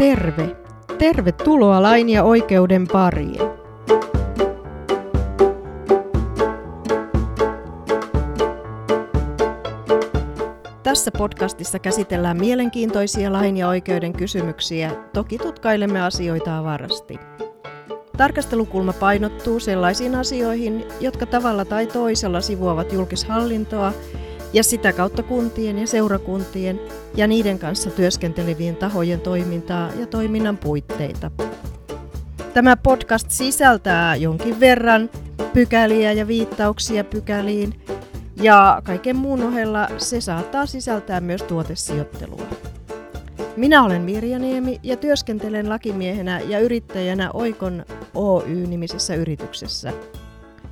Terve! Tervetuloa lain ja oikeuden pariin. Tässä podcastissa käsitellään mielenkiintoisia lain ja oikeuden kysymyksiä, toki tutkailemme asioita avarasti. Tarkastelukulma painottuu sellaisiin asioihin, jotka tavalla tai toisella sivuavat julkishallintoa ja sitä kautta kuntien ja seurakuntien ja niiden kanssa työskentelevien tahojen toimintaa ja toiminnan puitteita. Tämä podcast sisältää jonkin verran pykäliä ja viittauksia pykäliin, ja kaiken muun ohella se saattaa sisältää myös tuotesijoittelua. Minä olen Mirja Niemi ja työskentelen lakimiehenä ja yrittäjänä Oikon Oy-nimisessä yrityksessä.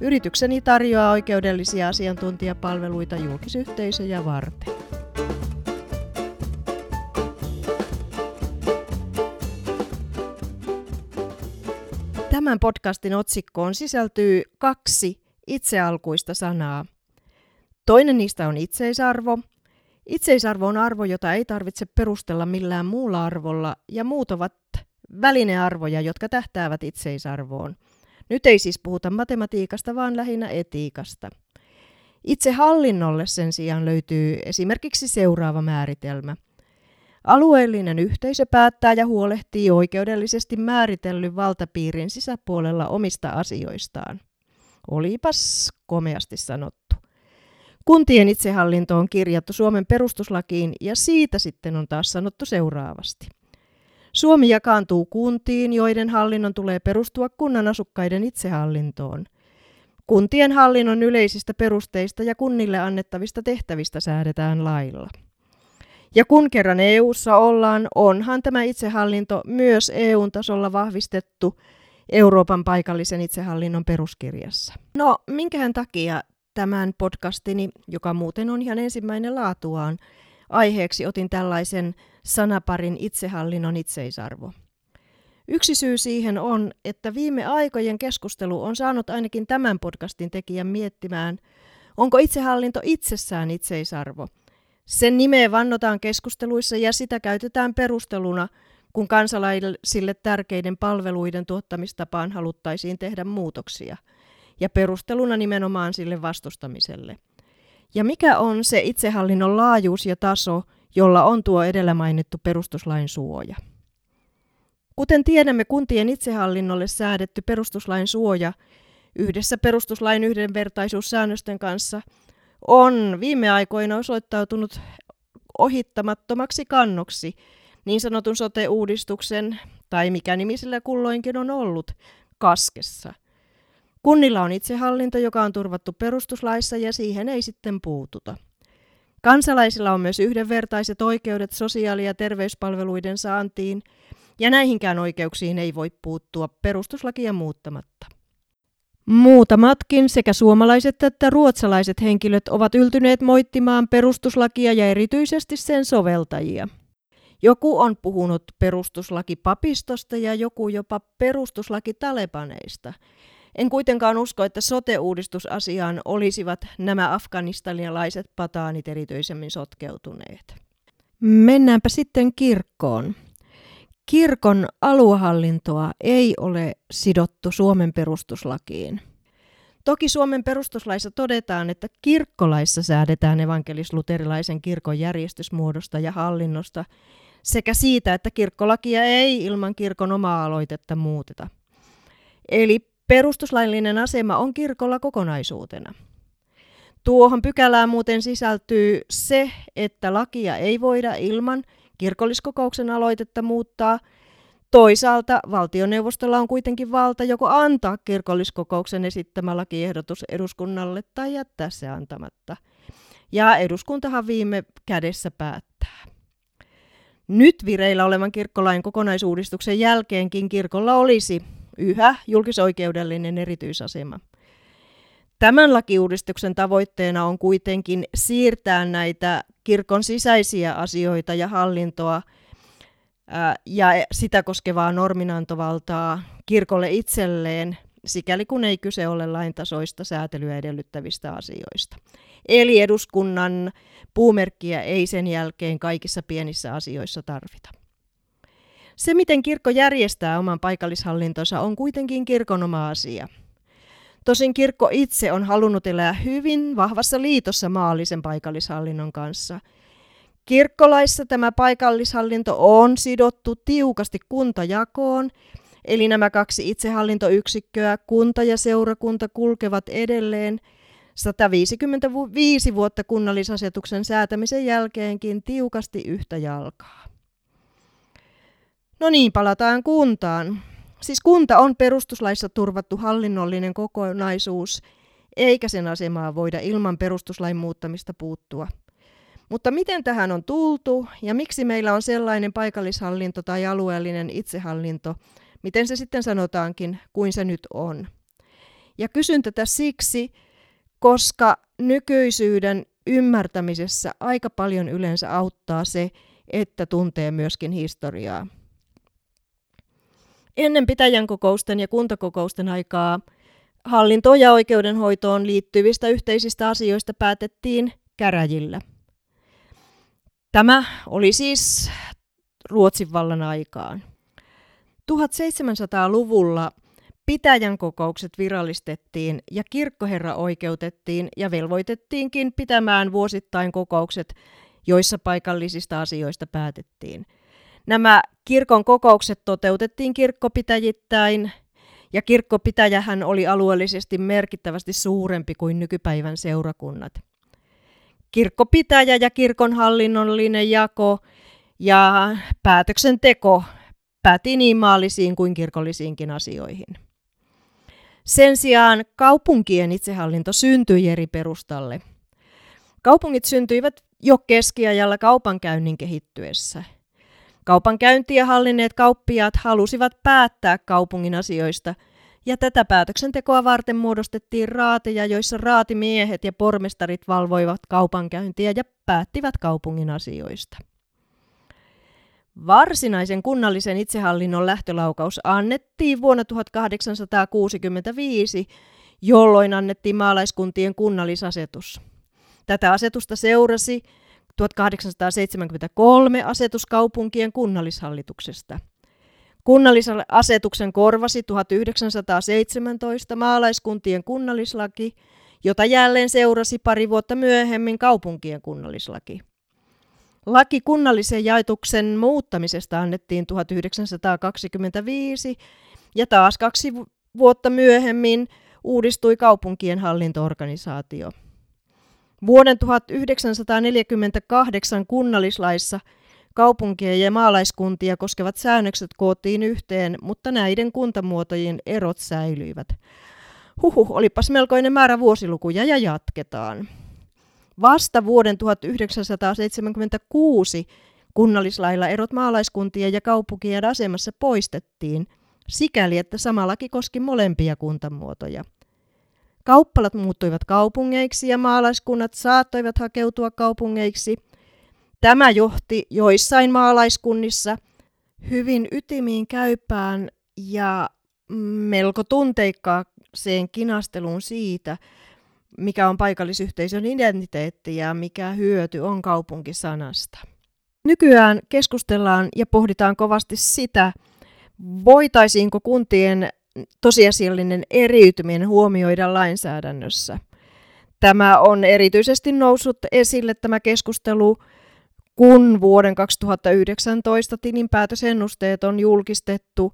Yritykseni tarjoaa oikeudellisia asiantuntijapalveluita julkisyhteisöjä varten. Tämän podcastin otsikkoon sisältyy kaksi itsealkuista sanaa. Toinen niistä on itseisarvo. Itseisarvo on arvo, jota ei tarvitse perustella millään muulla arvolla, ja muut ovat välinearvoja, jotka tähtäävät itseisarvoon. Nyt ei siis puhuta matematiikasta, vaan lähinnä etiikasta. Itse hallinnolle sen sijaan löytyy esimerkiksi seuraava määritelmä. Alueellinen yhteisö päättää ja huolehtii oikeudellisesti määritellyn valtapiirin sisäpuolella omista asioistaan. Olipas komeasti sanottu. Kuntien itsehallinto on kirjattu Suomen perustuslakiin ja siitä sitten on taas sanottu seuraavasti. Suomi jakaantuu kuntiin, joiden hallinnon tulee perustua kunnan asukkaiden itsehallintoon. Kuntien hallinnon yleisistä perusteista ja kunnille annettavista tehtävistä säädetään lailla. Ja kun kerran EU:ssa ollaan, onhan tämä itsehallinto myös EUn tasolla vahvistettu Euroopan paikallisen itsehallinnon peruskirjassa. No, minkähän takia tämän podcastini, joka muuten on ihan ensimmäinen laatuaan, aiheeksi otin tällaisen sanaparin itsehallinnon itseisarvo. Yksi syy siihen on, että viime aikojen keskustelu on saanut ainakin tämän podcastin tekijän miettimään, onko itsehallinto itsessään itseisarvo. Sen nimeä vannotaan keskusteluissa ja sitä käytetään perusteluna, kun kansalaisille tärkeiden palveluiden tuottamistapaan haluttaisiin tehdä muutoksia, ja perusteluna nimenomaan sille vastustamiselle. Ja mikä on se itsehallinnon laajuus ja taso, jolla on tuo edellä mainittu perustuslain suoja? Kuten tiedämme, kuntien itsehallinnolle säädetty perustuslain suoja yhdessä perustuslain yhdenvertaisuussäännösten kanssa on viime aikoina osoittautunut ohittamattomaksi kannoksi niin sanotun sote-uudistuksen, tai mikä nimi sillä kulloinkin on ollut, kaskessa – Kunnilla on itsehallinto, joka on turvattu perustuslaissa ja siihen ei sitten puututa. Kansalaisilla on myös yhdenvertaiset oikeudet sosiaali- ja terveyspalveluiden saantiin, ja näihinkään oikeuksiin ei voi puuttua perustuslakia muuttamatta. Muutamatkin sekä suomalaiset että ruotsalaiset henkilöt ovat yltyneet moittimaan perustuslakia ja erityisesti sen soveltajia. Joku on puhunut perustuslakipapistosta ja joku jopa perustuslakitalepaneista – en kuitenkaan usko, että sote-uudistusasiaan olisivat nämä afganistanialaiset pataanit erityisemmin sotkeutuneet. Mennäänpä sitten kirkkoon. Kirkon aluehallintoa ei ole sidottu Suomen perustuslakiin. Toki Suomen perustuslaissa todetaan, että kirkkolaissa säädetään evankelis-luterilaisen kirkon järjestysmuodosta ja hallinnosta sekä siitä, että kirkkolakia ei ilman kirkon omaa aloitetta muuteta. Eli Perustuslaillinen asema on kirkolla kokonaisuutena. Tuohon pykälään muuten sisältyy se, että lakia ei voida ilman kirkolliskokouksen aloitetta muuttaa. Toisaalta valtioneuvostolla on kuitenkin valta joko antaa kirkolliskokouksen esittämä lakiehdotus eduskunnalle tai jättää se antamatta. Ja eduskuntahan viime kädessä päättää. Nyt vireillä olevan kirkkolain kokonaisuudistuksen jälkeenkin kirkolla olisi yhä julkisoikeudellinen erityisasema. Tämän lakiuudistuksen tavoitteena on kuitenkin siirtää näitä kirkon sisäisiä asioita ja hallintoa ja sitä koskevaa norminantovaltaa kirkolle itselleen, sikäli kun ei kyse ole laintasoista säätelyä edellyttävistä asioista. Eli eduskunnan puumerkkiä ei sen jälkeen kaikissa pienissä asioissa tarvita. Se, miten kirkko järjestää oman paikallishallintonsa, on kuitenkin kirkon oma asia. Tosin kirkko itse on halunnut elää hyvin vahvassa liitossa maallisen paikallishallinnon kanssa. Kirkkolaissa tämä paikallishallinto on sidottu tiukasti kuntajakoon, eli nämä kaksi itsehallintoyksikköä, kunta ja seurakunta, kulkevat edelleen 155 vuotta kunnallisasetuksen säätämisen jälkeenkin tiukasti yhtä jalkaa. No niin, palataan kuntaan. Siis kunta on perustuslaissa turvattu hallinnollinen kokonaisuus, eikä sen asemaa voida ilman perustuslain muuttamista puuttua. Mutta miten tähän on tultu ja miksi meillä on sellainen paikallishallinto tai alueellinen itsehallinto, miten se sitten sanotaankin, kuin se nyt on? Ja kysyn tätä siksi, koska nykyisyyden ymmärtämisessä aika paljon yleensä auttaa se, että tuntee myöskin historiaa. Ennen pitäjän kokousten ja kuntakokousten aikaa hallintoon ja oikeudenhoitoon liittyvistä yhteisistä asioista päätettiin käräjillä. Tämä oli siis Ruotsin vallan aikaan. 1700-luvulla pitäjän kokoukset virallistettiin ja kirkkoherra oikeutettiin ja velvoitettiinkin pitämään vuosittain kokoukset, joissa paikallisista asioista päätettiin – Nämä kirkon kokoukset toteutettiin kirkkopitäjittäin, ja kirkkopitäjähän oli alueellisesti merkittävästi suurempi kuin nykypäivän seurakunnat. Kirkkopitäjä ja kirkon hallinnollinen jako ja päätöksenteko pääti niin maallisiin kuin kirkollisiinkin asioihin. Sen sijaan kaupunkien itsehallinto syntyi eri perustalle. Kaupungit syntyivät jo keskiajalla kaupankäynnin kehittyessä – Kaupankäyntiä hallinneet kauppiaat halusivat päättää kaupungin asioista, ja tätä päätöksentekoa varten muodostettiin raateja, joissa raatimiehet ja pormestarit valvoivat kaupankäyntiä ja päättivät kaupungin asioista. Varsinaisen kunnallisen itsehallinnon lähtölaukaus annettiin vuonna 1865, jolloin annettiin maalaiskuntien kunnallisasetus. Tätä asetusta seurasi 1873 asetus kaupunkien kunnallishallituksesta. Kunnallisasetuksen korvasi 1917 maalaiskuntien kunnallislaki, jota jälleen seurasi pari vuotta myöhemmin kaupunkien kunnallislaki. Laki kunnallisen jaetuksen muuttamisesta annettiin 1925 ja taas kaksi vuotta myöhemmin uudistui kaupunkien hallintoorganisaatio. Vuoden 1948 kunnallislaissa kaupunkien ja maalaiskuntia koskevat säännökset koottiin yhteen, mutta näiden kuntamuotojen erot säilyivät. Huhu, olipas melkoinen määrä vuosilukuja ja jatketaan. Vasta vuoden 1976 kunnallislailla erot maalaiskuntien ja kaupunkien asemassa poistettiin, sikäli että sama laki koski molempia kuntamuotoja – Kauppalat muuttuivat kaupungeiksi ja maalaiskunnat saattoivat hakeutua kaupungeiksi. Tämä johti joissain maalaiskunnissa hyvin ytimiin käypään ja melko tunteikkaaseen kinasteluun siitä, mikä on paikallisyhteisön identiteetti ja mikä hyöty on kaupunkisanasta. Nykyään keskustellaan ja pohditaan kovasti sitä, voitaisiinko kuntien tosiasiallinen eriytyminen huomioida lainsäädännössä. Tämä on erityisesti noussut esille tämä keskustelu, kun vuoden 2019 tilinpäätösennusteet on julkistettu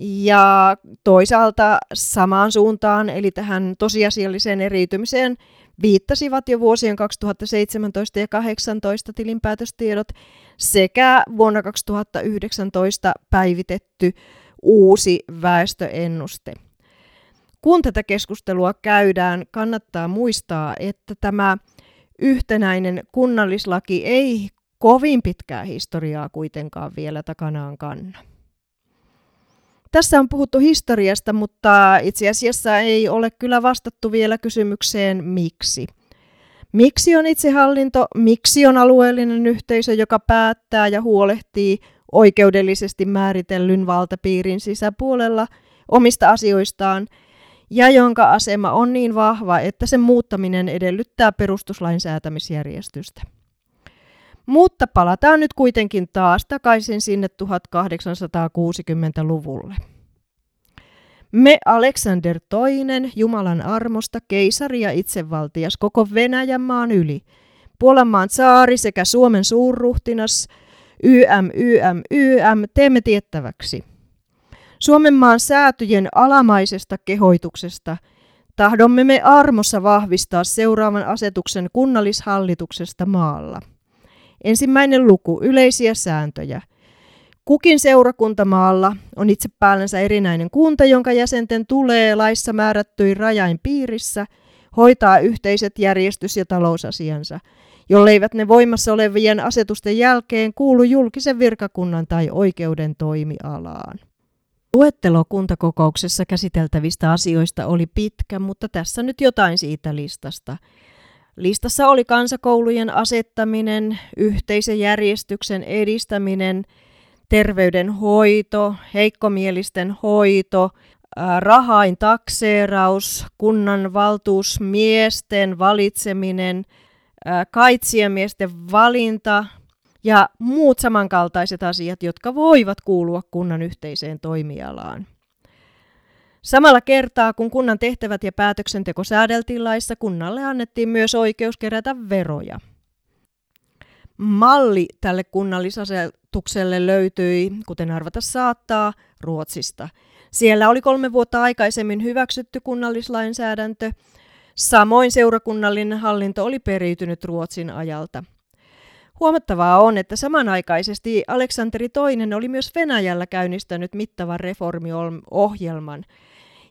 ja toisaalta samaan suuntaan, eli tähän tosiasialliseen eriytymiseen viittasivat jo vuosien 2017 ja 2018 tilinpäätöstiedot sekä vuonna 2019 päivitetty uusi väestöennuste. Kun tätä keskustelua käydään, kannattaa muistaa, että tämä yhtenäinen kunnallislaki ei kovin pitkää historiaa kuitenkaan vielä takanaan kanna. Tässä on puhuttu historiasta, mutta itse asiassa ei ole kyllä vastattu vielä kysymykseen miksi. Miksi on itsehallinto, miksi on alueellinen yhteisö, joka päättää ja huolehtii oikeudellisesti määritellyn valtapiirin sisäpuolella omista asioistaan ja jonka asema on niin vahva, että sen muuttaminen edellyttää perustuslain säätämisjärjestystä. Mutta palataan nyt kuitenkin taas takaisin sinne 1860-luvulle. Me Alexander II, Jumalan armosta, keisari ja itsevaltias koko Venäjän maan yli, Puolanmaan saari sekä Suomen suurruhtinas, YM, YM, YM, teemme tiettäväksi. Suomen maan säätyjen alamaisesta kehoituksesta tahdomme me armossa vahvistaa seuraavan asetuksen kunnallishallituksesta maalla. Ensimmäinen luku, yleisiä sääntöjä – Kukin seurakuntamaalla on itse päällensä erinäinen kunta, jonka jäsenten tulee laissa määrättyin rajain piirissä hoitaa yhteiset järjestys- ja talousasiansa, jolleivät ne voimassa olevien asetusten jälkeen kuulu julkisen virkakunnan tai oikeuden toimialaan. Luettelo kuntakokouksessa käsiteltävistä asioista oli pitkä, mutta tässä nyt jotain siitä listasta. Listassa oli kansakoulujen asettaminen, yhteisen järjestyksen edistäminen – terveydenhoito, heikkomielisten hoito, rahain takseeraus, kunnan valtuusmiesten valitseminen, kaitsiemiesten valinta ja muut samankaltaiset asiat, jotka voivat kuulua kunnan yhteiseen toimialaan. Samalla kertaa, kun kunnan tehtävät ja päätöksenteko säädeltiin laissa, kunnalle annettiin myös oikeus kerätä veroja. Malli tälle kunnallisasetukselle löytyi, kuten arvata saattaa, Ruotsista. Siellä oli kolme vuotta aikaisemmin hyväksytty kunnallislainsäädäntö. Samoin seurakunnallinen hallinto oli periytynyt Ruotsin ajalta. Huomattavaa on, että samanaikaisesti Aleksanteri II oli myös Venäjällä käynnistänyt mittavan reformiohjelman.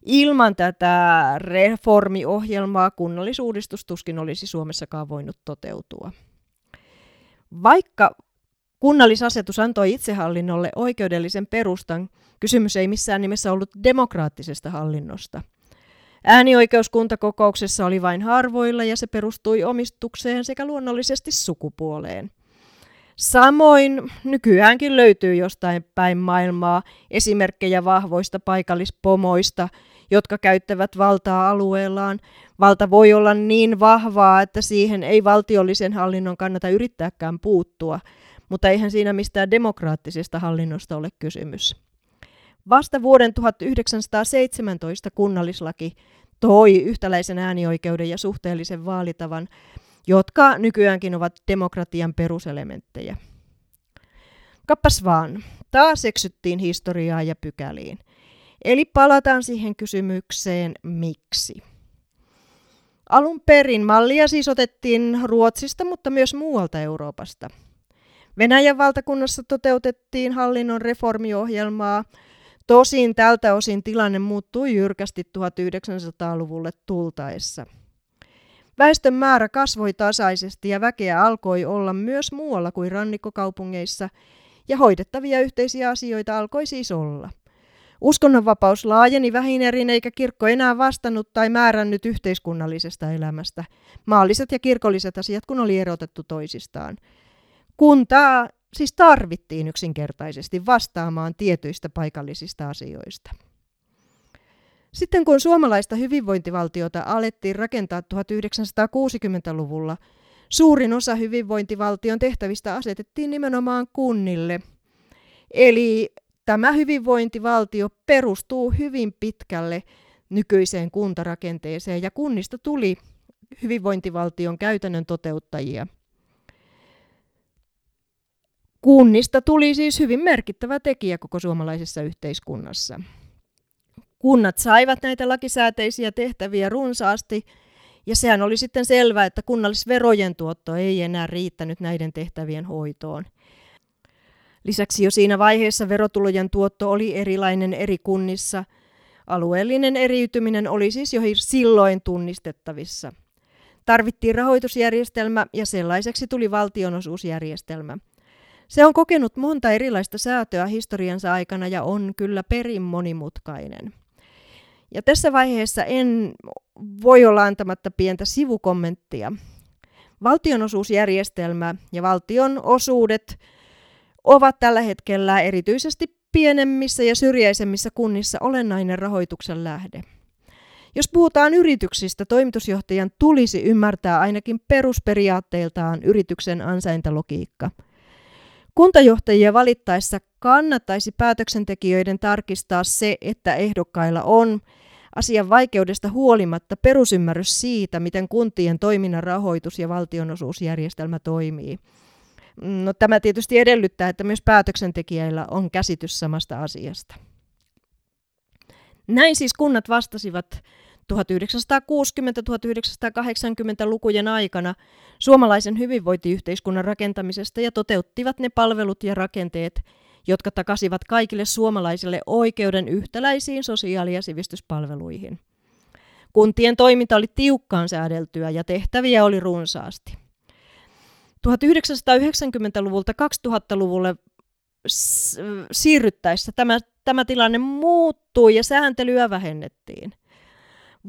Ilman tätä reformiohjelmaa kunnallisuudistus tuskin olisi Suomessakaan voinut toteutua. Vaikka kunnallisasetus antoi itsehallinnolle oikeudellisen perustan, kysymys ei missään nimessä ollut demokraattisesta hallinnosta. Äänioikeus kuntakokouksessa oli vain harvoilla ja se perustui omistukseen sekä luonnollisesti sukupuoleen. Samoin nykyäänkin löytyy jostain päin maailmaa esimerkkejä vahvoista paikallispomoista, jotka käyttävät valtaa alueellaan. Valta voi olla niin vahvaa, että siihen ei valtiollisen hallinnon kannata yrittääkään puuttua, mutta eihän siinä mistään demokraattisesta hallinnosta ole kysymys. Vasta vuoden 1917 kunnallislaki toi yhtäläisen äänioikeuden ja suhteellisen vaalitavan, jotka nykyäänkin ovat demokratian peruselementtejä. Kappas vaan, taas eksyttiin historiaa ja pykäliin. Eli palataan siihen kysymykseen, miksi. Alun perin mallia siis otettiin Ruotsista, mutta myös muualta Euroopasta. Venäjän valtakunnassa toteutettiin hallinnon reformiohjelmaa. Tosin tältä osin tilanne muuttui jyrkästi 1900-luvulle tultaessa. Väestön määrä kasvoi tasaisesti ja väkeä alkoi olla myös muualla kuin rannikkokaupungeissa, ja hoidettavia yhteisiä asioita alkoi siis olla – Uskonnonvapaus laajeni vähinerin eikä kirkko enää vastannut tai määrännyt yhteiskunnallisesta elämästä. Maalliset ja kirkolliset asiat kun oli erotettu toisistaan. Kuntaa siis tarvittiin yksinkertaisesti vastaamaan tietyistä paikallisista asioista. Sitten kun suomalaista hyvinvointivaltiota alettiin rakentaa 1960-luvulla, suurin osa hyvinvointivaltion tehtävistä asetettiin nimenomaan kunnille. Eli Tämä hyvinvointivaltio perustuu hyvin pitkälle nykyiseen kuntarakenteeseen ja kunnista tuli hyvinvointivaltion käytännön toteuttajia. Kunnista tuli siis hyvin merkittävä tekijä koko suomalaisessa yhteiskunnassa. Kunnat saivat näitä lakisääteisiä tehtäviä runsaasti, ja sehän oli sitten selvää, että kunnallisverojen tuotto ei enää riittänyt näiden tehtävien hoitoon. Lisäksi jo siinä vaiheessa verotulojen tuotto oli erilainen eri kunnissa. Alueellinen eriytyminen oli siis jo silloin tunnistettavissa. Tarvittiin rahoitusjärjestelmä ja sellaiseksi tuli valtionosuusjärjestelmä. Se on kokenut monta erilaista säätöä historiansa aikana ja on kyllä perin monimutkainen. Ja tässä vaiheessa en voi olla antamatta pientä sivukommenttia. Valtionosuusjärjestelmä ja valtion osuudet ovat tällä hetkellä erityisesti pienemmissä ja syrjäisemmissä kunnissa olennainen rahoituksen lähde. Jos puhutaan yrityksistä, toimitusjohtajan tulisi ymmärtää ainakin perusperiaatteiltaan yrityksen ansaintalogiikka. Kuntajohtajia valittaessa kannattaisi päätöksentekijöiden tarkistaa se, että ehdokkailla on asian vaikeudesta huolimatta perusymmärrys siitä, miten kuntien toiminnan rahoitus ja valtionosuusjärjestelmä toimii. No, tämä tietysti edellyttää, että myös päätöksentekijöillä on käsitys samasta asiasta. Näin siis kunnat vastasivat 1960-1980-lukujen aikana suomalaisen hyvinvointiyhteiskunnan rakentamisesta ja toteuttivat ne palvelut ja rakenteet, jotka takasivat kaikille suomalaisille oikeuden yhtäläisiin sosiaali- ja sivistyspalveluihin. Kuntien toiminta oli tiukkaan säädeltyä ja tehtäviä oli runsaasti. 1990-luvulta 2000-luvulle siirryttäessä tämä, tämä tilanne muuttui ja sääntelyä vähennettiin.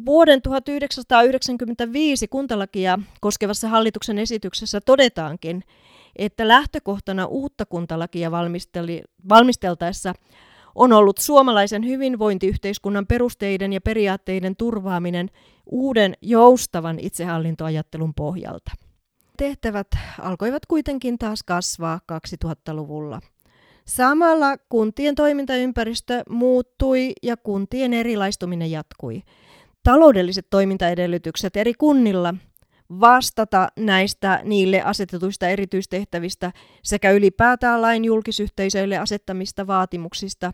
Vuoden 1995 kuntalakia koskevassa hallituksen esityksessä todetaankin, että lähtökohtana uutta kuntalakia valmisteltaessa on ollut suomalaisen hyvinvointiyhteiskunnan perusteiden ja periaatteiden turvaaminen uuden joustavan itsehallintoajattelun pohjalta. Tehtävät alkoivat kuitenkin taas kasvaa 2000-luvulla. Samalla kuntien toimintaympäristö muuttui ja kuntien erilaistuminen jatkui. Taloudelliset toimintaedellytykset eri kunnilla vastata näistä niille asetetuista erityistehtävistä sekä ylipäätään lain julkisyhteisöille asettamista vaatimuksista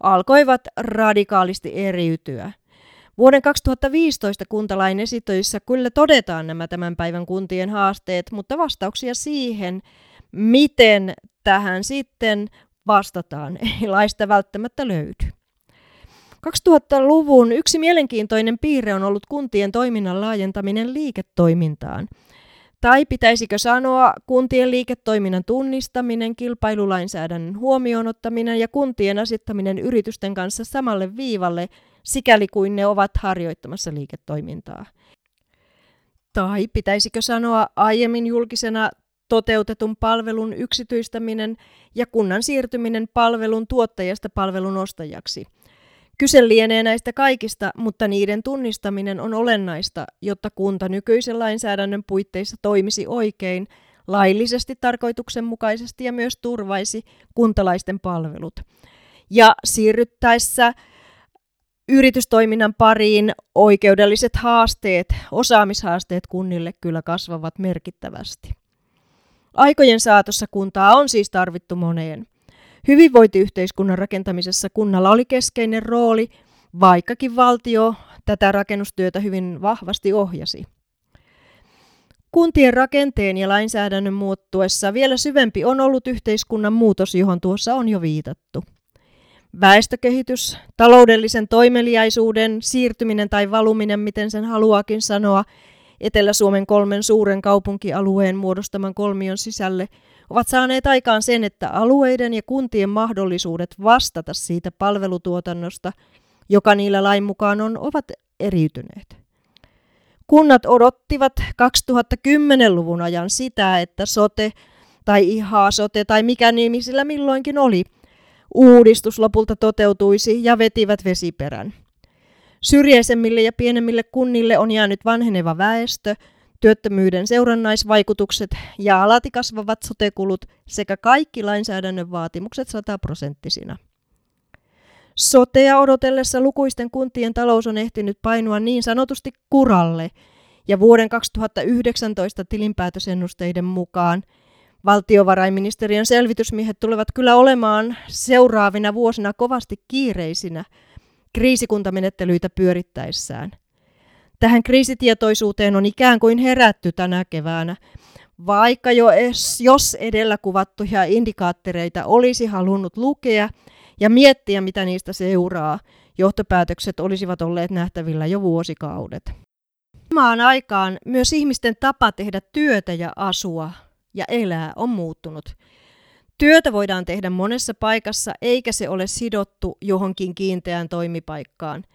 alkoivat radikaalisti eriytyä. Vuoden 2015 kuntalain esitöissä kyllä todetaan nämä tämän päivän kuntien haasteet, mutta vastauksia siihen, miten tähän sitten vastataan, ei laista välttämättä löydy. 2000-luvun yksi mielenkiintoinen piirre on ollut kuntien toiminnan laajentaminen liiketoimintaan. Tai pitäisikö sanoa kuntien liiketoiminnan tunnistaminen, kilpailulainsäädännön huomioon ottaminen ja kuntien asettaminen yritysten kanssa samalle viivalle, sikäli kuin ne ovat harjoittamassa liiketoimintaa. Tai pitäisikö sanoa aiemmin julkisena toteutetun palvelun yksityistäminen ja kunnan siirtyminen palvelun tuottajasta palvelun ostajaksi – Kyse lienee näistä kaikista, mutta niiden tunnistaminen on olennaista, jotta kunta nykyisen lainsäädännön puitteissa toimisi oikein, laillisesti tarkoituksenmukaisesti ja myös turvaisi kuntalaisten palvelut. Ja siirryttäessä yritystoiminnan pariin oikeudelliset haasteet, osaamishaasteet kunnille kyllä kasvavat merkittävästi. Aikojen saatossa kuntaa on siis tarvittu moneen – Hyvinvointiyhteiskunnan rakentamisessa kunnalla oli keskeinen rooli, vaikkakin valtio tätä rakennustyötä hyvin vahvasti ohjasi. Kuntien rakenteen ja lainsäädännön muuttuessa vielä syvempi on ollut yhteiskunnan muutos, johon tuossa on jo viitattu. Väestökehitys, taloudellisen toimeliaisuuden siirtyminen tai valuminen, miten sen haluakin sanoa, Etelä-Suomen kolmen suuren kaupunkialueen muodostaman kolmion sisälle – ovat saaneet aikaan sen, että alueiden ja kuntien mahdollisuudet vastata siitä palvelutuotannosta, joka niillä lain mukaan on, ovat eriytyneet. Kunnat odottivat 2010-luvun ajan sitä, että sote tai ihaa sote tai mikä nimi sillä milloinkin oli, uudistus lopulta toteutuisi ja vetivät vesiperän. Syrjäisemmille ja pienemmille kunnille on jäänyt vanheneva väestö – työttömyyden seurannaisvaikutukset ja alati kasvavat sotekulut sekä kaikki lainsäädännön vaatimukset sataprosenttisina. Sotea odotellessa lukuisten kuntien talous on ehtinyt painua niin sanotusti kuralle, ja vuoden 2019 tilinpäätösennusteiden mukaan valtiovarainministeriön selvitysmiehet tulevat kyllä olemaan seuraavina vuosina kovasti kiireisinä kriisikuntamenettelyitä pyörittäessään – Tähän kriisitietoisuuteen on ikään kuin herätty tänä keväänä, vaikka jo es, jos edellä kuvattuja indikaattoreita olisi halunnut lukea ja miettiä, mitä niistä seuraa, johtopäätökset olisivat olleet nähtävillä jo vuosikaudet. Samaan aikaan myös ihmisten tapa tehdä työtä ja asua ja elää on muuttunut. Työtä voidaan tehdä monessa paikassa, eikä se ole sidottu johonkin kiinteään toimipaikkaan –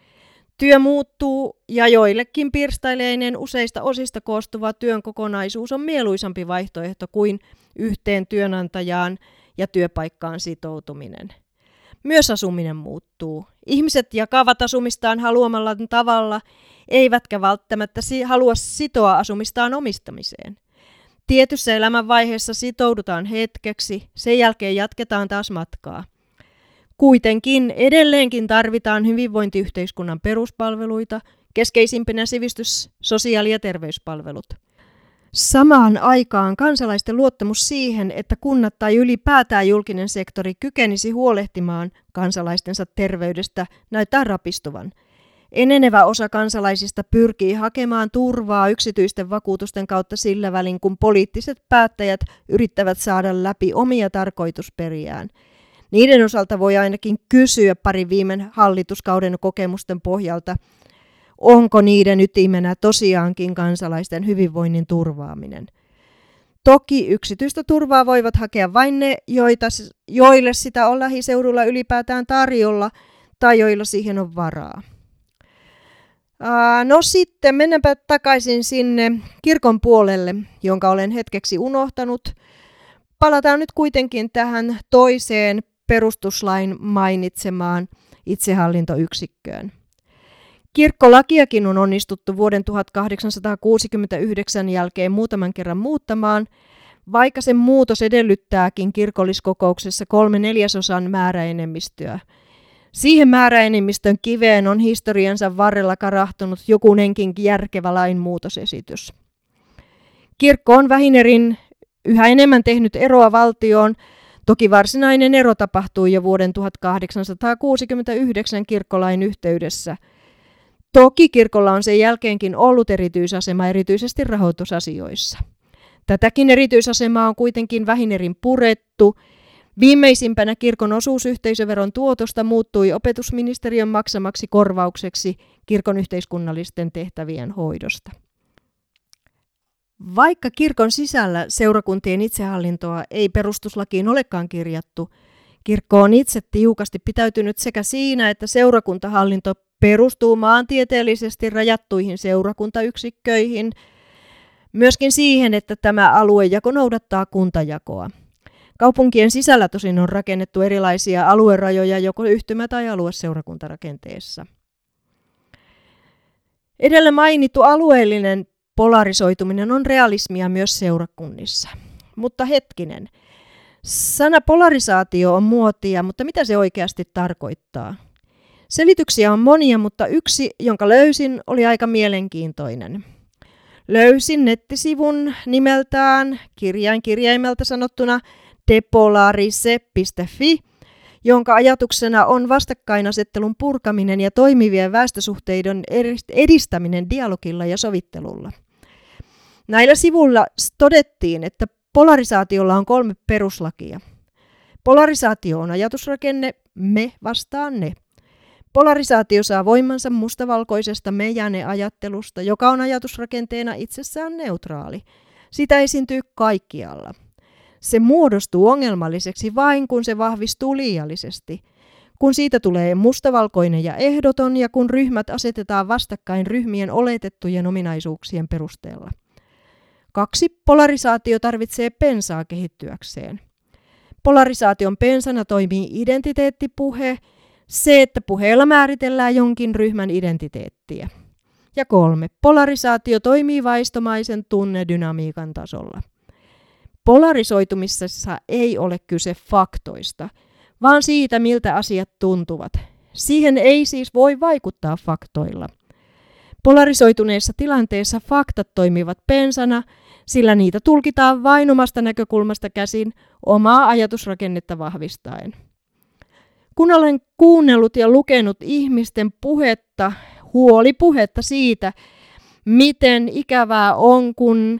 Työ muuttuu ja joillekin pirstaileinen useista osista koostuva työn kokonaisuus on mieluisampi vaihtoehto kuin yhteen työnantajaan ja työpaikkaan sitoutuminen. Myös asuminen muuttuu. Ihmiset jakavat asumistaan haluamalla tavalla, eivätkä välttämättä halua sitoa asumistaan omistamiseen. Tietyssä elämänvaiheessa sitoudutaan hetkeksi, sen jälkeen jatketaan taas matkaa. Kuitenkin edelleenkin tarvitaan hyvinvointiyhteiskunnan peruspalveluita, keskeisimpänä sivistys-, sosiaali- ja terveyspalvelut. Samaan aikaan kansalaisten luottamus siihen, että kunnat tai ylipäätään julkinen sektori kykenisi huolehtimaan kansalaistensa terveydestä, näyttää rapistuvan. Enenevä osa kansalaisista pyrkii hakemaan turvaa yksityisten vakuutusten kautta sillä välin, kun poliittiset päättäjät yrittävät saada läpi omia tarkoitusperiään – niiden osalta voi ainakin kysyä pari viime hallituskauden kokemusten pohjalta, onko niiden ytimenä tosiaankin kansalaisten hyvinvoinnin turvaaminen. Toki yksityistä turvaa voivat hakea vain ne, joita, joille sitä on lähiseudulla ylipäätään tarjolla tai joilla siihen on varaa. No sitten mennäänpä takaisin sinne kirkon puolelle, jonka olen hetkeksi unohtanut. Palataan nyt kuitenkin tähän toiseen perustuslain mainitsemaan itsehallintoyksikköön. Kirkkolakiakin on onnistuttu vuoden 1869 jälkeen muutaman kerran muuttamaan, vaikka sen muutos edellyttääkin kirkolliskokouksessa kolme neljäsosan määräenemmistöä. Siihen määräenemmistön kiveen on historiansa varrella karahtunut jokunenkin järkevä lainmuutosesitys. Kirkko on vähinerin yhä enemmän tehnyt eroa valtioon, Toki varsinainen ero tapahtui jo vuoden 1869 kirkkolain yhteydessä. Toki kirkolla on sen jälkeenkin ollut erityisasema erityisesti rahoitusasioissa. Tätäkin erityisasemaa on kuitenkin vähinerin purettu. Viimeisimpänä kirkon osuus yhteisöveron tuotosta muuttui opetusministeriön maksamaksi korvaukseksi kirkon yhteiskunnallisten tehtävien hoidosta. Vaikka kirkon sisällä seurakuntien itsehallintoa ei perustuslakiin olekaan kirjattu, kirkko on itse tiukasti pitäytynyt sekä siinä, että seurakuntahallinto perustuu maantieteellisesti rajattuihin seurakuntayksikköihin, myöskin siihen, että tämä aluejako noudattaa kuntajakoa. Kaupunkien sisällä tosin on rakennettu erilaisia aluerajoja joko yhtymä- tai alueseurakuntarakenteessa. Edellä mainittu alueellinen polarisoituminen on realismia myös seurakunnissa. Mutta hetkinen. Sana polarisaatio on muotia, mutta mitä se oikeasti tarkoittaa? Selityksiä on monia, mutta yksi, jonka löysin, oli aika mielenkiintoinen. Löysin nettisivun nimeltään kirjain kirjaimelta sanottuna depolarise.fi, jonka ajatuksena on vastakkainasettelun purkaminen ja toimivien väestösuhteiden edistäminen dialogilla ja sovittelulla. Näillä sivuilla todettiin, että polarisaatiolla on kolme peruslakia. Polarisaatio on ajatusrakenne, me vastaan ne. Polarisaatio saa voimansa mustavalkoisesta me ja ne ajattelusta, joka on ajatusrakenteena itsessään neutraali. Sitä esiintyy kaikkialla. Se muodostuu ongelmalliseksi vain, kun se vahvistuu liiallisesti. Kun siitä tulee mustavalkoinen ja ehdoton ja kun ryhmät asetetaan vastakkain ryhmien oletettujen ominaisuuksien perusteella. Kaksi, polarisaatio tarvitsee pensaa kehittyäkseen. Polarisaation pensana toimii identiteettipuhe, se, että puheella määritellään jonkin ryhmän identiteettiä. Ja kolme, polarisaatio toimii vaistomaisen tunnedynamiikan tasolla. Polarisoitumisessa ei ole kyse faktoista, vaan siitä, miltä asiat tuntuvat. Siihen ei siis voi vaikuttaa faktoilla. Polarisoituneessa tilanteessa faktat toimivat pensana – sillä niitä tulkitaan vain omasta näkökulmasta käsin omaa ajatusrakennetta vahvistaen. Kun olen kuunnellut ja lukenut ihmisten puhetta, huolipuhetta siitä, miten ikävää on, kun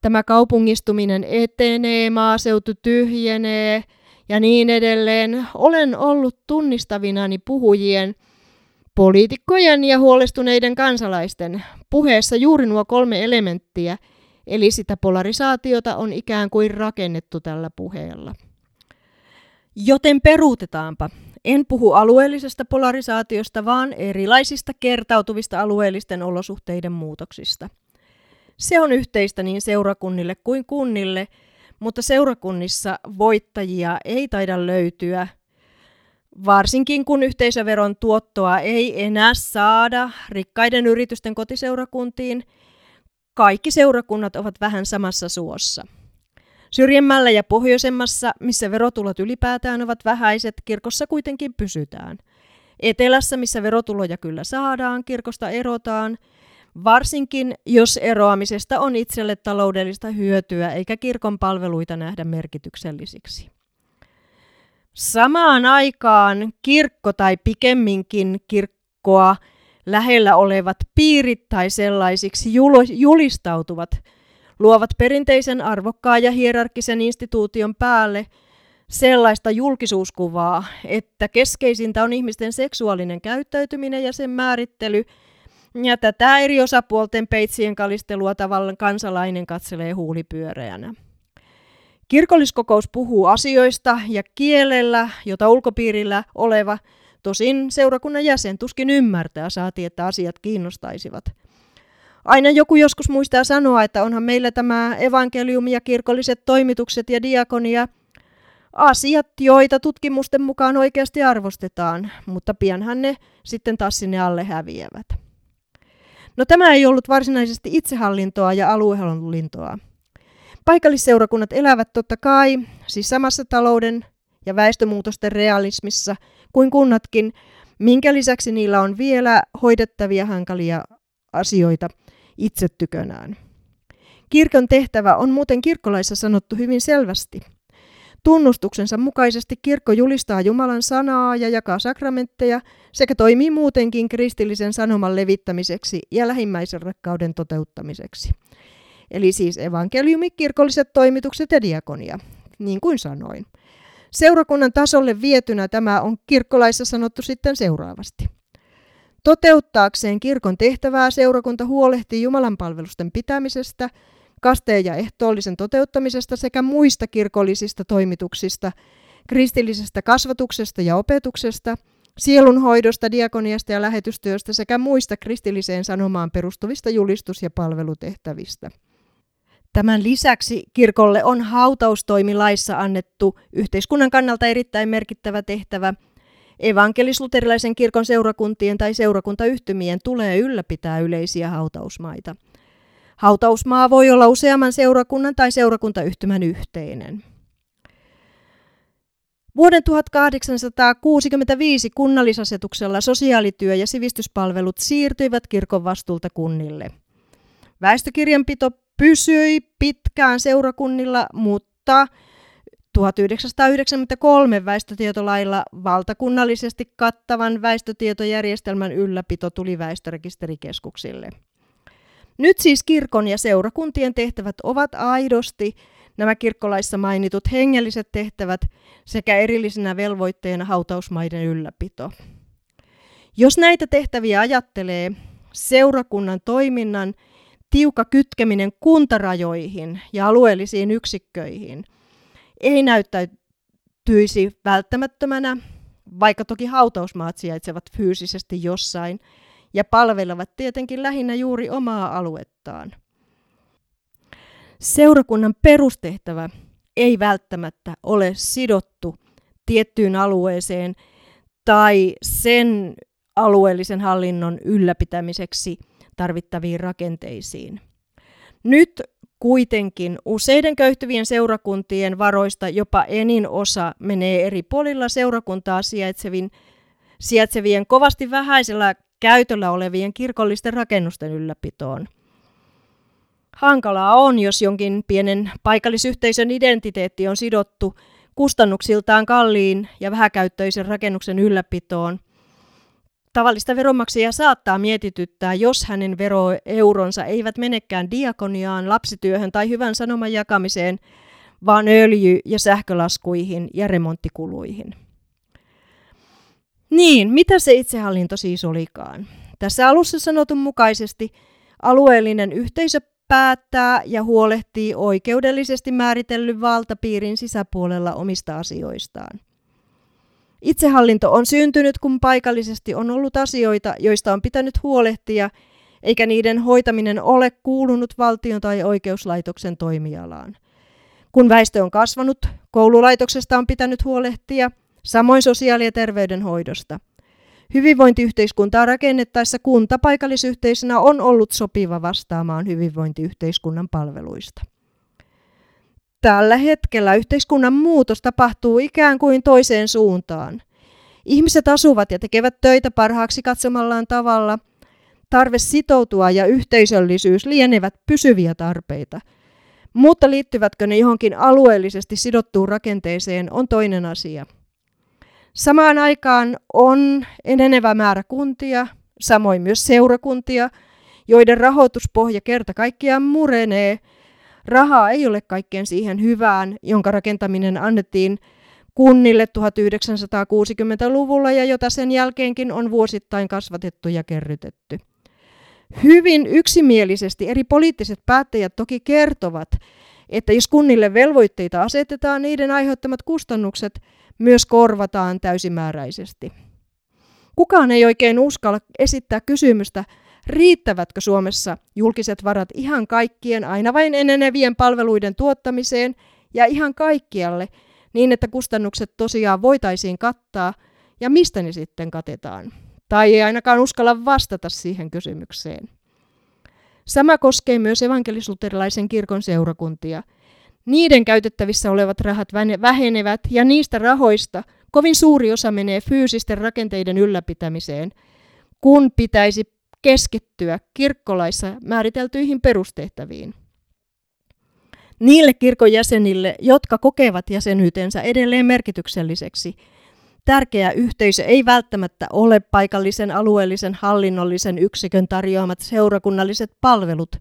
tämä kaupungistuminen etenee, maaseutu tyhjenee ja niin edelleen, olen ollut tunnistavinani puhujien, poliitikkojen ja huolestuneiden kansalaisten puheessa juuri nuo kolme elementtiä – Eli sitä polarisaatiota on ikään kuin rakennettu tällä puheella. Joten peruutetaanpa. En puhu alueellisesta polarisaatiosta, vaan erilaisista kertautuvista alueellisten olosuhteiden muutoksista. Se on yhteistä niin seurakunnille kuin kunnille, mutta seurakunnissa voittajia ei taida löytyä. Varsinkin kun yhteisöveron tuottoa ei enää saada rikkaiden yritysten kotiseurakuntiin, kaikki seurakunnat ovat vähän samassa suossa. Syrjemmällä ja pohjoisemmassa, missä verotulot ylipäätään ovat vähäiset, kirkossa kuitenkin pysytään. Etelässä, missä verotuloja kyllä saadaan, kirkosta erotaan, varsinkin jos eroamisesta on itselle taloudellista hyötyä eikä kirkon palveluita nähdä merkityksellisiksi. Samaan aikaan kirkko tai pikemminkin kirkkoa lähellä olevat piirit tai sellaisiksi julistautuvat luovat perinteisen arvokkaan ja hierarkkisen instituution päälle sellaista julkisuuskuvaa, että keskeisintä on ihmisten seksuaalinen käyttäytyminen ja sen määrittely, ja tätä eri osapuolten peitsien kalistelua tavallaan kansalainen katselee huulipyöreänä. Kirkolliskokous puhuu asioista ja kielellä, jota ulkopiirillä oleva, tosin seurakunnan jäsen tuskin ymmärtää, saati että asiat kiinnostaisivat. Aina joku joskus muistaa sanoa, että onhan meillä tämä evankeliumi ja kirkolliset toimitukset ja diakonia asiat, joita tutkimusten mukaan oikeasti arvostetaan, mutta pianhan ne sitten taas sinne alle häviävät. No tämä ei ollut varsinaisesti itsehallintoa ja aluehallintoa. Paikallisseurakunnat elävät totta kai, siis samassa talouden ja väestömuutosten realismissa kuin kunnatkin, minkä lisäksi niillä on vielä hoidettavia hankalia asioita itse tykönään. Kirkon tehtävä on muuten kirkkolaissa sanottu hyvin selvästi. Tunnustuksensa mukaisesti kirkko julistaa Jumalan sanaa ja jakaa sakramentteja sekä toimii muutenkin kristillisen sanoman levittämiseksi ja lähimmäisen rakkauden toteuttamiseksi. Eli siis evankeliumi, kirkolliset toimitukset ja diakonia, niin kuin sanoin. Seurakunnan tasolle vietynä tämä on kirkkolaissa sanottu sitten seuraavasti. Toteuttaakseen kirkon tehtävää seurakunta huolehtii Jumalan palvelusten pitämisestä, kasteen ja ehtoollisen toteuttamisesta sekä muista kirkollisista toimituksista, kristillisestä kasvatuksesta ja opetuksesta, sielunhoidosta, diakoniasta ja lähetystyöstä sekä muista kristilliseen sanomaan perustuvista julistus- ja palvelutehtävistä. Tämän lisäksi kirkolle on hautaustoimilaissa annettu yhteiskunnan kannalta erittäin merkittävä tehtävä. Evankelisluterilaisen kirkon seurakuntien tai seurakuntayhtymien tulee ylläpitää yleisiä hautausmaita. Hautausmaa voi olla useamman seurakunnan tai seurakuntayhtymän yhteinen. Vuoden 1865 kunnallisasetuksella sosiaalityö ja sivistyspalvelut siirtyivät kirkon vastuulta kunnille. Väestökirjanpito pysyi pitkään seurakunnilla, mutta 1993 väestötietolailla valtakunnallisesti kattavan väestötietojärjestelmän ylläpito tuli väestörekisterikeskuksille. Nyt siis kirkon ja seurakuntien tehtävät ovat aidosti nämä kirkkolaissa mainitut hengelliset tehtävät sekä erillisenä velvoitteena hautausmaiden ylläpito. Jos näitä tehtäviä ajattelee, seurakunnan toiminnan tiukka kytkeminen kuntarajoihin ja alueellisiin yksikköihin ei näyttäytyisi välttämättömänä, vaikka toki hautausmaat sijaitsevat fyysisesti jossain ja palvelevat tietenkin lähinnä juuri omaa aluettaan. Seurakunnan perustehtävä ei välttämättä ole sidottu tiettyyn alueeseen tai sen alueellisen hallinnon ylläpitämiseksi – tarvittaviin rakenteisiin. Nyt kuitenkin useiden köyhtyvien seurakuntien varoista jopa enin osa menee eri puolilla seurakuntaa sijaitsevien kovasti vähäisellä käytöllä olevien kirkollisten rakennusten ylläpitoon. Hankalaa on, jos jonkin pienen paikallisyhteisön identiteetti on sidottu kustannuksiltaan kalliin ja vähäkäyttöisen rakennuksen ylläpitoon – Tavallista veronmaksajaa saattaa mietityttää, jos hänen veroeuronsa eivät menekään diakoniaan, lapsityöhön tai hyvän sanoman jakamiseen, vaan öljy- ja sähkölaskuihin ja remonttikuluihin. Niin, mitä se itsehallinto siis olikaan? Tässä alussa sanotun mukaisesti alueellinen yhteisö päättää ja huolehtii oikeudellisesti määritellyn valtapiirin sisäpuolella omista asioistaan. Itsehallinto on syntynyt, kun paikallisesti on ollut asioita, joista on pitänyt huolehtia, eikä niiden hoitaminen ole kuulunut valtion tai oikeuslaitoksen toimialaan. Kun väestö on kasvanut, koululaitoksesta on pitänyt huolehtia, samoin sosiaali- ja terveydenhoidosta. Hyvinvointiyhteiskuntaa rakennettaessa kunta paikallisyhteisönä on ollut sopiva vastaamaan hyvinvointiyhteiskunnan palveluista. Tällä hetkellä yhteiskunnan muutos tapahtuu ikään kuin toiseen suuntaan. Ihmiset asuvat ja tekevät töitä parhaaksi katsomallaan tavalla. Tarve sitoutua ja yhteisöllisyys lienevät pysyviä tarpeita. Mutta liittyvätkö ne johonkin alueellisesti sidottuun rakenteeseen on toinen asia. Samaan aikaan on enenevä määrä kuntia, samoin myös seurakuntia, joiden rahoituspohja kerta kaikkiaan murenee. Rahaa ei ole kaikkeen siihen hyvään, jonka rakentaminen annettiin kunnille 1960-luvulla ja jota sen jälkeenkin on vuosittain kasvatettu ja kerrytetty. Hyvin yksimielisesti eri poliittiset päättäjät toki kertovat, että jos kunnille velvoitteita asetetaan, niiden aiheuttamat kustannukset myös korvataan täysimääräisesti. Kukaan ei oikein uskalla esittää kysymystä, riittävätkö Suomessa julkiset varat ihan kaikkien aina vain enenevien palveluiden tuottamiseen ja ihan kaikkialle, niin että kustannukset tosiaan voitaisiin kattaa ja mistä ne sitten katetaan. Tai ei ainakaan uskalla vastata siihen kysymykseen. Sama koskee myös evankelisluterilaisen kirkon seurakuntia. Niiden käytettävissä olevat rahat vähenevät ja niistä rahoista kovin suuri osa menee fyysisten rakenteiden ylläpitämiseen, kun pitäisi keskittyä kirkkolaissa määriteltyihin perustehtäviin. Niille kirkon jäsenille, jotka kokevat jäsenyytensä edelleen merkitykselliseksi, tärkeä yhteisö ei välttämättä ole paikallisen alueellisen hallinnollisen yksikön tarjoamat seurakunnalliset palvelut,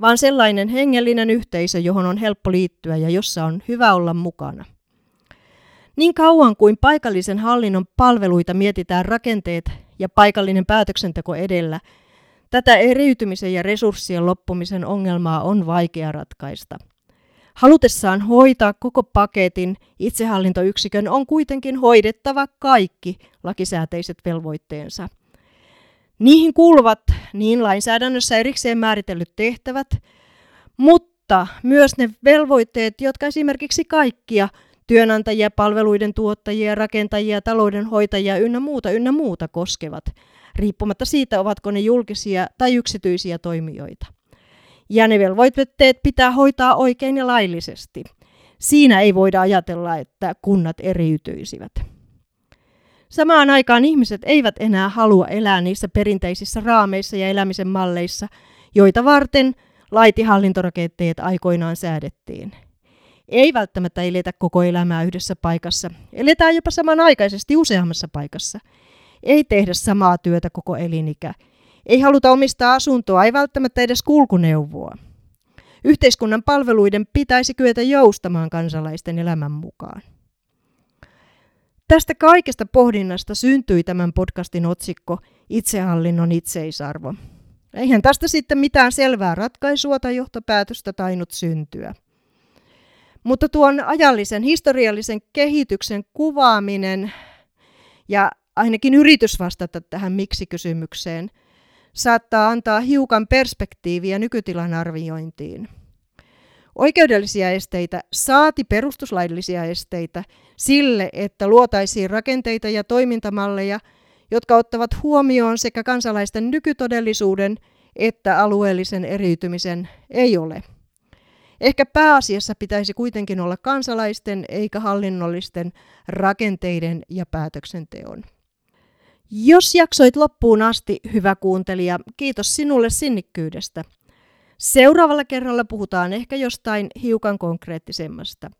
vaan sellainen hengellinen yhteisö, johon on helppo liittyä ja jossa on hyvä olla mukana. Niin kauan kuin paikallisen hallinnon palveluita mietitään rakenteet ja paikallinen päätöksenteko edellä, tätä eriytymisen ja resurssien loppumisen ongelmaa on vaikea ratkaista. Halutessaan hoitaa koko paketin itsehallintoyksikön on kuitenkin hoidettava kaikki lakisääteiset velvoitteensa. Niihin kuuluvat niin lainsäädännössä erikseen määritellyt tehtävät, mutta myös ne velvoitteet, jotka esimerkiksi kaikkia työnantajia, palveluiden tuottajia, rakentajia, taloudenhoitajia ynnä muuta ynnä muuta koskevat, riippumatta siitä, ovatko ne julkisia tai yksityisiä toimijoita. Ja ne velvoitteet pitää hoitaa oikein ja laillisesti. Siinä ei voida ajatella, että kunnat eriytyisivät. Samaan aikaan ihmiset eivät enää halua elää niissä perinteisissä raameissa ja elämisen malleissa, joita varten laitihallintorakenteet aikoinaan säädettiin. Ei välttämättä eletä koko elämää yhdessä paikassa. Eletään jopa samanaikaisesti useammassa paikassa. Ei tehdä samaa työtä koko elinikä. Ei haluta omistaa asuntoa, ei välttämättä edes kulkuneuvoa. Yhteiskunnan palveluiden pitäisi kyetä joustamaan kansalaisten elämän mukaan. Tästä kaikesta pohdinnasta syntyi tämän podcastin otsikko Itsehallinnon itseisarvo. Eihän tästä sitten mitään selvää ratkaisua tai johtopäätöstä tainnut syntyä. Mutta tuon ajallisen historiallisen kehityksen kuvaaminen ja ainakin yritys vastata tähän miksi-kysymykseen saattaa antaa hiukan perspektiiviä nykytilan arviointiin. Oikeudellisia esteitä saati perustuslaillisia esteitä sille, että luotaisiin rakenteita ja toimintamalleja, jotka ottavat huomioon sekä kansalaisten nykytodellisuuden että alueellisen eriytymisen, ei ole. Ehkä pääasiassa pitäisi kuitenkin olla kansalaisten eikä hallinnollisten rakenteiden ja päätöksenteon. Jos jaksoit loppuun asti, hyvä kuuntelija, kiitos sinulle sinnikkyydestä. Seuraavalla kerralla puhutaan ehkä jostain hiukan konkreettisemmasta.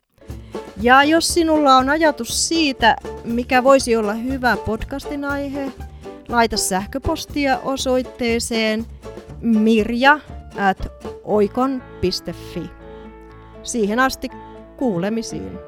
Ja jos sinulla on ajatus siitä, mikä voisi olla hyvä podcastin aihe, laita sähköpostia osoitteeseen mirja at oikon.fi. Siihen asti kuulemisiin.